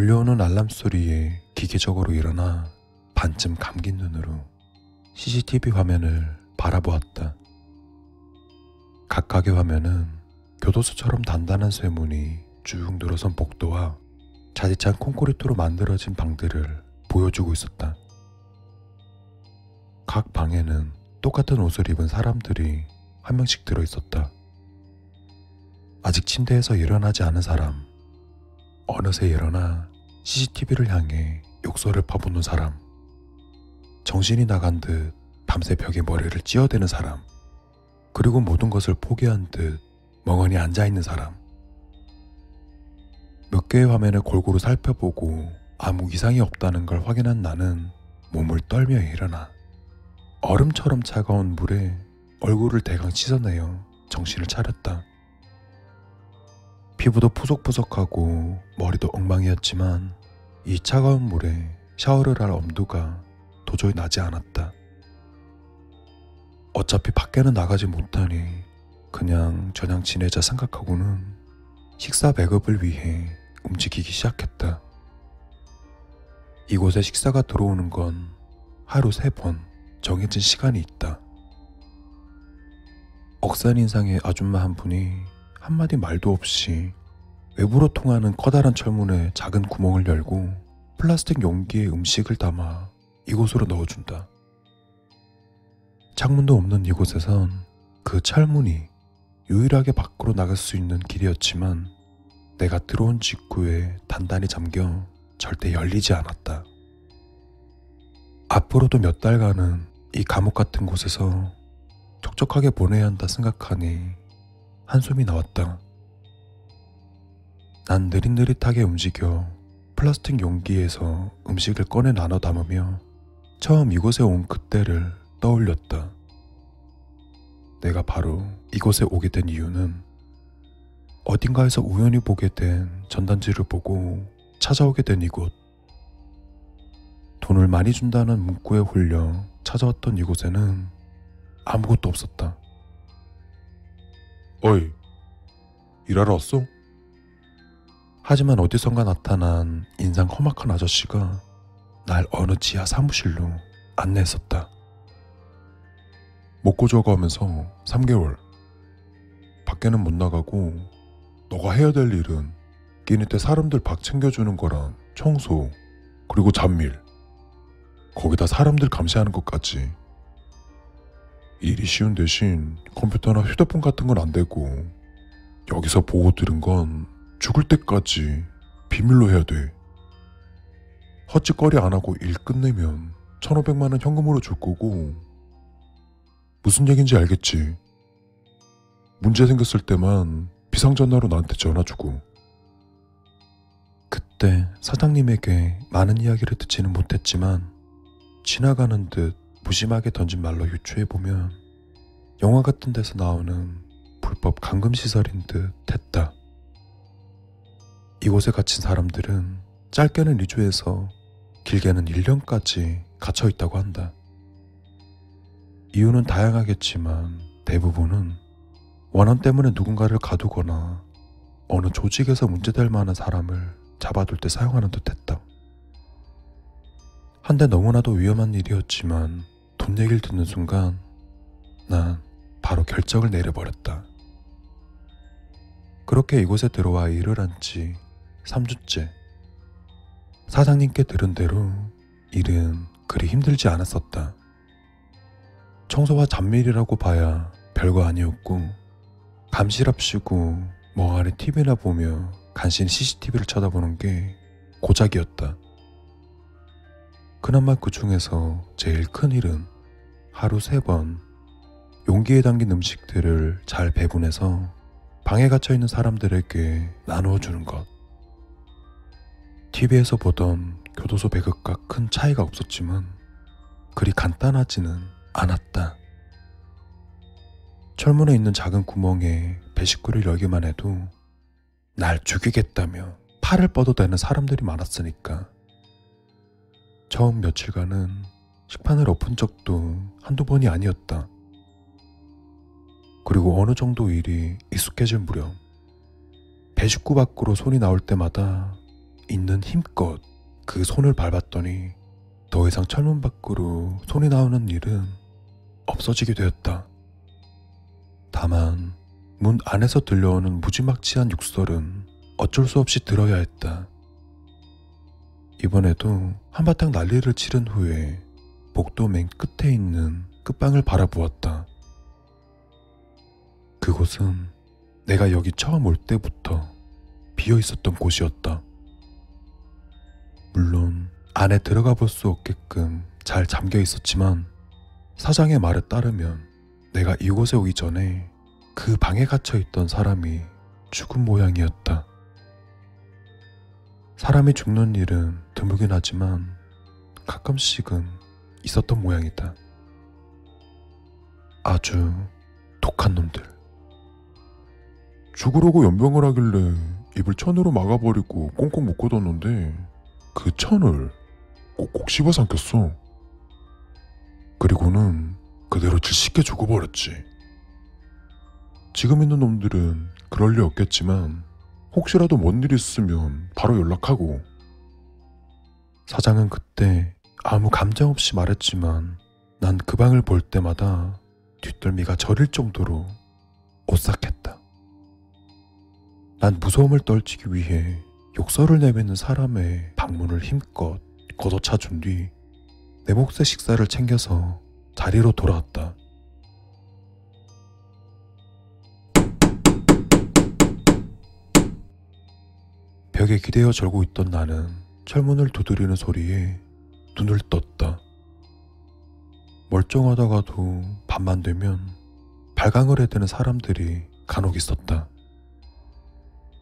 울려오는 알람 소리에 기계적으로 일어나 반쯤 감긴 눈으로 CCTV 화면을 바라보았다. 각각의 화면은 교도소처럼 단단한 쇠문이 쭉 늘어선 복도와 자지찬 콘크리트로 만들어진 방들을 보여주고 있었다. 각 방에는 똑같은 옷을 입은 사람들이 한 명씩 들어 있었다. 아직 침대에서 일어나지 않은 사람, 어느새 일어나 CCTV를 향해 욕설을 퍼붓는 사람, 정신이 나간 듯 밤새 벽에 머리를 찧어대는 사람, 그리고 모든 것을 포기한 듯 멍하니 앉아있는 사람. 몇 개의 화면을 골고루 살펴보고 아무 이상이 없다는 걸 확인한 나는 몸을 떨며 일어나 얼음처럼 차가운 물에 얼굴을 대강 씻어내어 정신을 차렸다. 피부도 푸석푸석하고 머리도 엉망이었지만 이 차가운 물에 샤워를 할 엄두가 도저히 나지 않았다. 어차피 밖에는 나가지 못하니 그냥 저냥 지내자 생각하고는 식사 배급을 위해 움직이기 시작했다. 이곳에 식사가 들어오는 건 하루 세 번 정해진 시간이 있다. 억산 인상의 아줌마 한 분이 한마디 말도 없이 외부로 통하는 커다란 철문에 작은 구멍을 열고 플라스틱 용기에 음식을 담아 이곳으로 넣어준다. 창문도 없는 이곳에선 그 철문이 유일하게 밖으로 나갈 수 있는 길이었지만 내가 들어온 직후에 단단히 잠겨 절대 열리지 않았다. 앞으로도 몇 달간은 이 감옥 같은 곳에서 촉촉하게 보내야 한다 생각하니 한숨이 나왔다. 난 느릿느릿하게 움직여 플라스틱 용기에서 음식을 꺼내 나눠 담으며 처음 이곳에 온 그때를 떠올렸다. 내가 바로 이곳에 오게 된 이유는 어딘가에서 우연히 보게 된 전단지를 보고 찾아오게 된 이곳. 돈을 많이 준다는 문구에 홀려 찾아왔던 이곳에는 아무것도 없었다. 어이, 일하러 왔어? 하지만 어디선가 나타난 인상 험악한 아저씨가 날 어느 지하 사무실로 안내했었다. 먹고 자고 하면서 3개월. 밖에는 못 나가고 너가 해야 될 일은 끼니 때 사람들 밥 챙겨주는 거랑 청소 그리고 잡일 거기다 사람들 감시하는 것까지 일이 쉬운 대신 컴퓨터나 휴대폰 같은 건 안 되고 여기서 보고 들은 건 죽을 때까지 비밀로 해야 돼. 헛짓거리 안 하고 일 끝내면 1500만 원 현금으로 줄 거고 무슨 얘긴지 알겠지? 문제 생겼을 때만 비상전화로 나한테 전화 주고 그때 사장님에게 많은 이야기를 듣지는 못했지만 지나가는 듯 무심하게 던진 말로 유추해보면 영화 같은 데서 나오는 불법 감금시설인 듯 했다. 이곳에 갇힌 사람들은 짧게는 2주에서 길게는 1년까지 갇혀 있다고 한다. 이유는 다양하겠지만 대부분은 원한 때문에 누군가를 가두거나 어느 조직에서 문제될 만한 사람을 잡아둘 때 사용하는 듯 했다. 한데 너무나도 위험한 일이었지만 돈 얘기를 듣는 순간 난 바로 결정을 내려버렸다. 그렇게 이곳에 들어와 일을 한 지 3주째. 사장님께 들은 대로 일은 그리 힘들지 않았었다. 청소와 잡일이라고 봐야 별거 아니었고 감시랍시고 멍하니 TV나 보며 간신히 CCTV를 쳐다보는 게 고작이었다. 그나마 그 중에서 제일 큰 일은 하루 세 번 용기에 담긴 음식들을 잘 배분해서 방에 갇혀 있는 사람들에게 나누어 주는 것. TV에서 보던 교도소 배급과 큰 차이가 없었지만 그리 간단하지는 않았다. 철문에 있는 작은 구멍에 배식구를 열기만 해도 날 죽이겠다며 팔을 뻗어대는 사람들이 많았으니까. 처음 며칠간은 식판을 엎은 적도 한두 번이 아니었다. 그리고 어느 정도 일이 익숙해질 무렵 배식구 밖으로 손이 나올 때마다 있는 힘껏 그 손을 밟았더니 더 이상 철문 밖으로 손이 나오는 일은 없어지게 되었다. 다만 문 안에서 들려오는 무지막지한 욕설은 어쩔 수 없이 들어야 했다. 이번에도 한바탕 난리를 치른 후에 복도 맨 끝에 있는 끝방을 바라보았다. 그곳은 내가 여기 처음 올 때부터 비어 있었던 곳이었다. 물론 안에 들어가 볼 수 없게끔 잘 잠겨 있었지만 사장의 말에 따르면 내가 이곳에 오기 전에 그 방에 갇혀 있던 사람이 죽은 모양이었다. 사람이 죽는 일은 드물긴 하지만 가끔씩은 있었던 모양이다. 아주 독한 놈들. 죽으려고 연병을 하길래 입을 천으로 막아버리고 꽁꽁 묶어뒀는데 그 천을 꼭꼭 씹어 삼켰어. 그리고는 그대로 질식해 죽어버렸지. 지금 있는 놈들은 그럴 리 없겠지만 혹시라도 뭔 일 있으면 바로 연락하고 사장은 그때 아무 감정 없이 말했지만 난 그 방을 볼 때마다 뒷덜미가 저릴 정도로 오싹했다. 난 무서움을 떨치기 위해 욕설을 내뱉는 사람의 방문을 힘껏 걷어차 준 뒤 내 몫의 식사를 챙겨서 자리로 돌아왔다. 벽에 기대어 절고 있던 나는 철문을 두드리는 소리에 눈을 떴다. 멀쩡하다가도 밤만 되면 발광을 해대는 사람들이 간혹 있었다.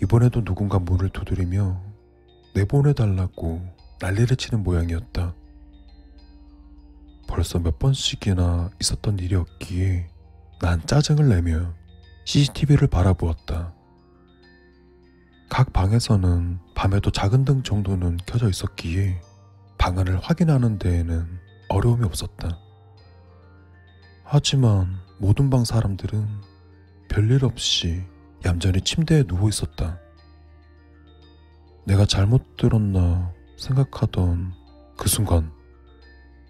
이번에도 누군가 문을 두드리며 내보내달라고 난리를 치는 모양이었다. 벌써 몇 번씩이나 있었던 일이었기에 난 짜증을 내며 CCTV를 바라보았다. 각 방에서는 밤에도 작은 등 정도는 켜져 있었기에 방안을 확인하는 데에는 어려움이 없었다. 하지만 모든 방 사람들은 별일 없이 얌전히 침대에 누워 있었다. 내가 잘못 들었나 생각하던 그 순간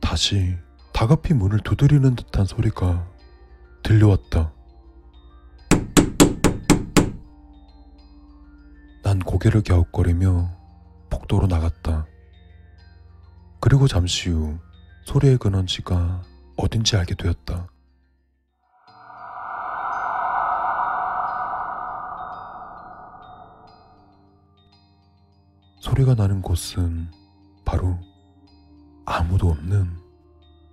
다시 다급히 문을 두드리는 듯한 소리가 들려왔다. 고개를 갸웃거리며 복도로 나갔다. 그리고 잠시 후 소리의 근원지가 어딘지 알게 되었다. 소리가 나는 곳은 바로 아무도 없는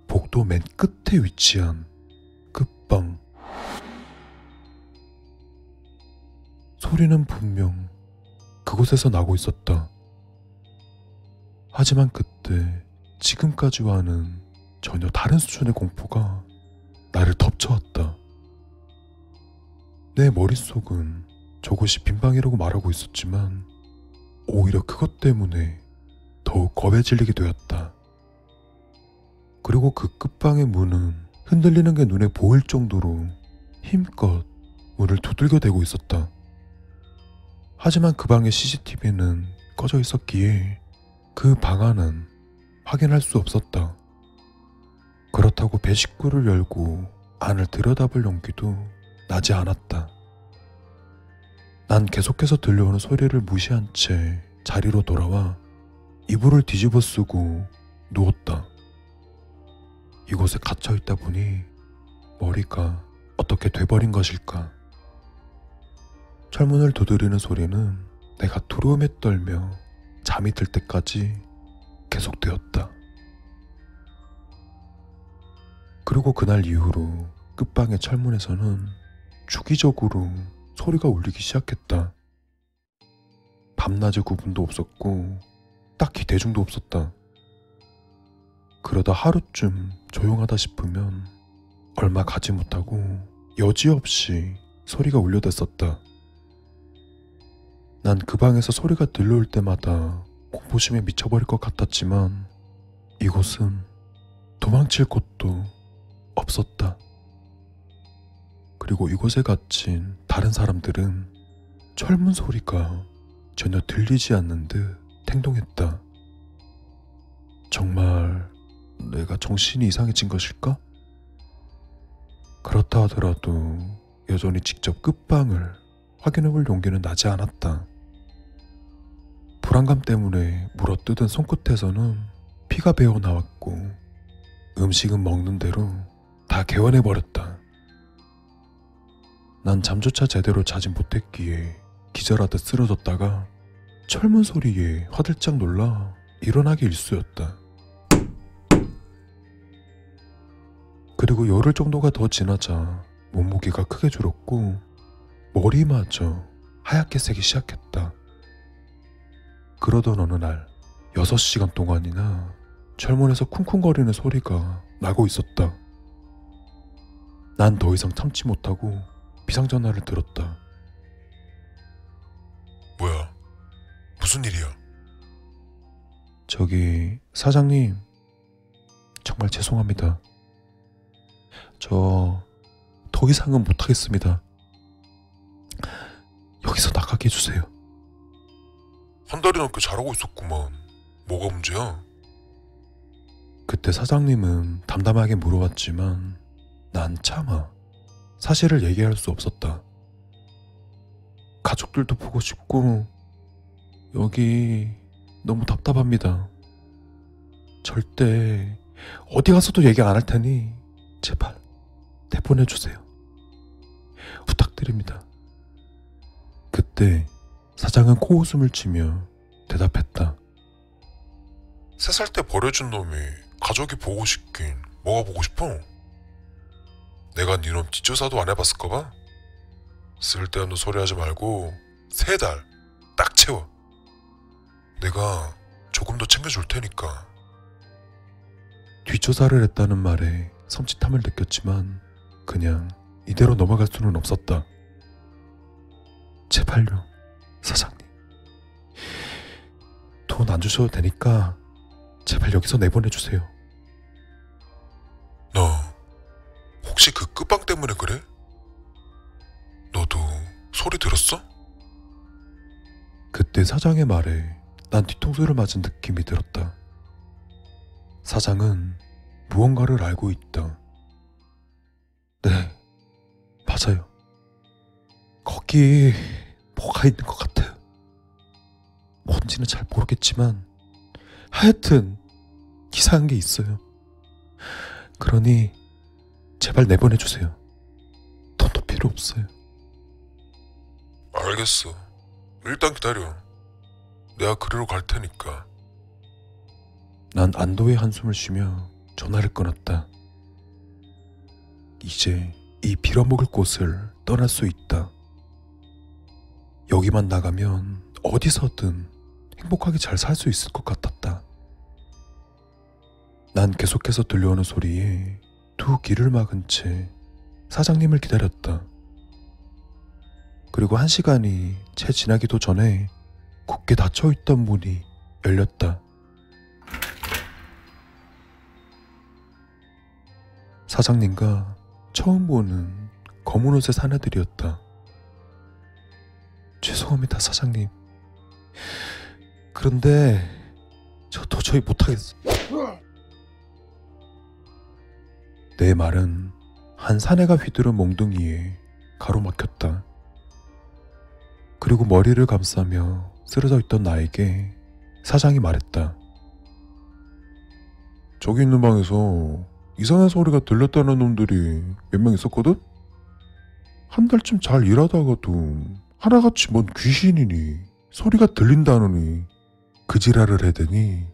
복도 맨 끝에 위치한 끝방. 소리는 분명 그곳에서 나고 있었다. 하지만 그때 지금까지와는 전혀 다른 수준의 공포가 나를 덮쳐왔다. 내 머릿속은 저곳이 빈방이라고 말하고 있었지만 오히려 그것 때문에 더욱 겁에 질리게 되었다. 그리고 그 끝방의 문은 흔들리는 게 눈에 보일 정도로 힘껏 문을 두들겨 대고 있었다. 하지만 그 방의 CCTV는 꺼져 있었기에 그 방 안은 확인할 수 없었다. 그렇다고 배식구를 열고 안을 들여다볼 용기도 나지 않았다. 난 계속해서 들려오는 소리를 무시한 채 자리로 돌아와 이불을 뒤집어 쓰고 누웠다. 이곳에 갇혀 있다 보니 머리가 어떻게 돼버린 것일까? 철문을 두드리는 소리는 내가 두려움에 떨며 잠이 들 때까지 계속되었다. 그리고 그날 이후로 끝방의 철문에서는 주기적으로 소리가 울리기 시작했다. 밤낮의 구분도 없었고 딱히 대중도 없었다. 그러다 하루쯤 조용하다 싶으면 얼마 가지 못하고 여지없이 소리가 울려댔었다. 난 그 방에서 소리가 들려올 때마다 공포심에 미쳐버릴 것 같았지만 이곳은 도망칠 곳도 없었다. 그리고 이곳에 갇힌 다른 사람들은 철문 소리가 전혀 들리지 않는 듯 행동했다. 정말 내가 정신이 이상해진 것일까? 그렇다 하더라도 여전히 직접 끝방을 확인해 볼 용기는 나지 않았다. 불안감 때문에 물어뜯은 손끝에서는 피가 배어 나왔고 음식은 먹는 대로 다 개원해 버렸다. 난 잠조차 제대로 자진 못했기에 기절하듯 쓰러졌다가 철문 소리에 화들짝 놀라 일어나기 일쑤였다. 그리고 열흘 정도가 더 지나자 몸무게가 크게 줄었고 머리마저 하얗게 새기 시작했다. 그러던 어느 날 6시간 동안이나 철문에서 쿵쿵거리는 소리가 나고 있었다. 난 더 이상 참지 못하고 비상전화를 들었다. 뭐야? 무슨 일이야? 저기 사장님 정말 죄송합니다. 저 더 이상은 못하겠습니다. 여기서 나가게 해주세요. 한 달이 넘게 잘하고 있었구만. 뭐가 문제야? 그때 사장님은 담담하게 물어봤지만 난 차마 사실을 얘기할 수 없었다. 가족들도 보고 싶고 여기 너무 답답합니다. 절대 어디 가서도 얘기 안 할 테니 제발 내보내주세요. 부탁드립니다. 그때 사장은 코웃음을 치며 대답했다. 세 살 때 버려준 놈이 가족이 보고 싶긴 뭐가 보고 싶어? 내가 네놈 뒷조사도 안 해봤을까 봐? 쓸데없는 소리 하지 말고 세 달 딱 채워. 내가 조금 더 챙겨줄 테니까. 뒷조사를 했다는 말에 섬찟함을 느꼈지만 그냥 이대로 넘어갈 수는 없었다. 제발요, 사장님. 돈 안 주셔도 되니까 제발 여기서 내보내주세요. 너 혹시 그 끝방 때문에 그래? 너도 소리 들었어? 그때 사장의 말에 난 뒤통수를 맞은 느낌이 들었다. 사장은 무언가를 알고 있다. 네, 맞아요. 거기 뭐가 있는 것 같아요. 뭔지는 잘 모르겠지만 하여튼 이상한 게 있어요. 그러니 제발 내보내주세요. 돈도 필요 없어요. 알겠어. 일단 기다려. 내가 그리로 갈 테니까. 난 안도의 한숨을 쉬며 전화를 끊었다. 이제 이 빌어먹을 곳을 떠날 수 있다. 여기만 나가면 어디서든 행복하게 잘 살 수 있을 것 같았다. 난 계속해서 들려오는 소리에 두 귀를 막은 채 사장님을 기다렸다. 그리고 한 시간이 채 지나기도 전에 굳게 닫혀 있던 문이 열렸다. 사장님과 처음 보는 검은 옷의 사내들이었다. 죄송합니다, 사장님. 그런데 저 도저히 못하겠어. 내 말은 한 사내가 휘두른 몽둥이에 가로막혔다. 그리고 머리를 감싸며 쓰러져 있던 나에게 사장이 말했다. 저기 있는 방에서 이상한 소리가 들렸다는 놈들이 몇 명 있었거든? 한 달쯤 잘 일하다가도 하나같이 뭔 귀신이니 소리가 들린다느니 그 지랄을 해대니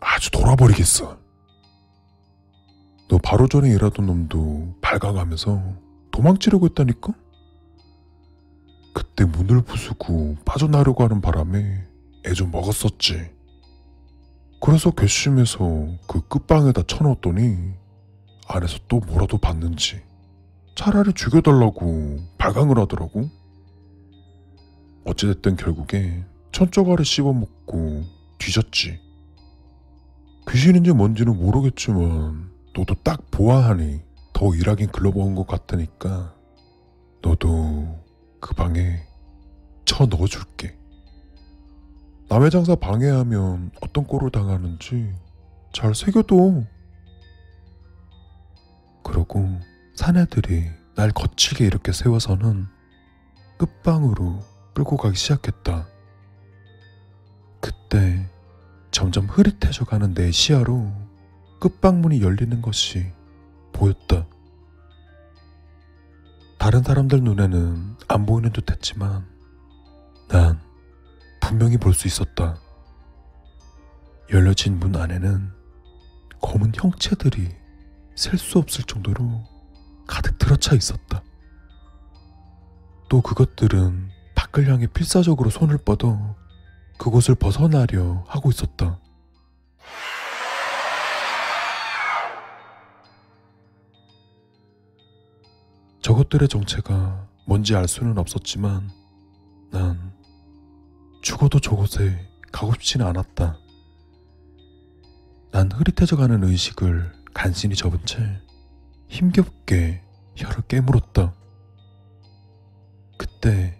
아주 돌아버리겠어. 너 바로 전에 일하던 놈도 발각하면서 도망치려고 했다니까? 그때 문을 부수고 빠져나려고 하는 바람에 애 좀 먹었었지. 그래서 괘씸해서 그 끝방에다 쳐넣었더니 안에서 또 뭐라도 봤는지 차라리 죽여달라고 발광을 하더라고. 어찌됐든 결국에 천적알을 씹어먹고 뒤졌지. 귀신인지 뭔지는 모르겠지만 너도 딱 보아하니 더 일하긴 글러먹은 것 같으니까 너도 그 방에 쳐 넣어줄게. 남의 장사 방해하면 어떤 꼴을 당하는지 잘 새겨둬. 그러고 사내들이 날 거칠게 이렇게 세워서는 끝방으로 끌고 가기 시작했다. 그때 점점 흐릿해져 가는 내 시야로 끝방문이 열리는 것이 보였다. 다른 사람들 눈에는 안 보이는 듯 했지만 난 분명히 볼 수 있었다. 열려진 문 안에는 검은 형체들이 셀 수 없을 정도로 가득 들어차 있었다. 또 그것들은 밖을 향해 필사적으로 손을 뻗어 그곳을 벗어나려 하고 있었다. 저것들의 정체가 뭔지 알 수는 없었지만 난 죽어도 저곳에 가고 싶지는 않았다. 난 흐릿해져 가는 의식을 간신히 접은 채 힘겹게 혀를 깨물었다. 그때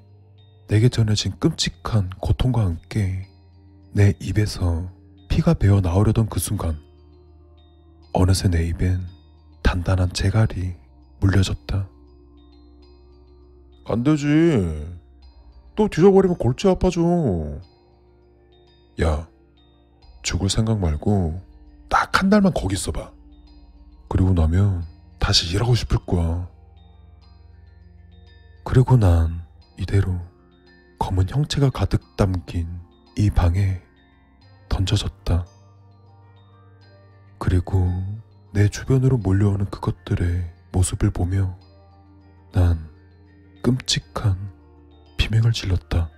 내게 전해진 끔찍한 고통과 함께 내 입에서 피가 배어 나오려던 그 순간 어느새 내 입엔 단단한 재갈이 물려졌다. 안 되지. 또 뒤져버리면 골치 아파져. 야, 죽을 생각 말고 딱 한 달만 거기 있어봐. 그리고 나면 다시 일하고 싶을 거야. 그리고 난 이대로 검은 형체가 가득 담긴 이 방에 던져졌다. 그리고 내 주변으로 몰려오는 그것들의 모습을 보며 난 끔찍한 비명을 질렀다.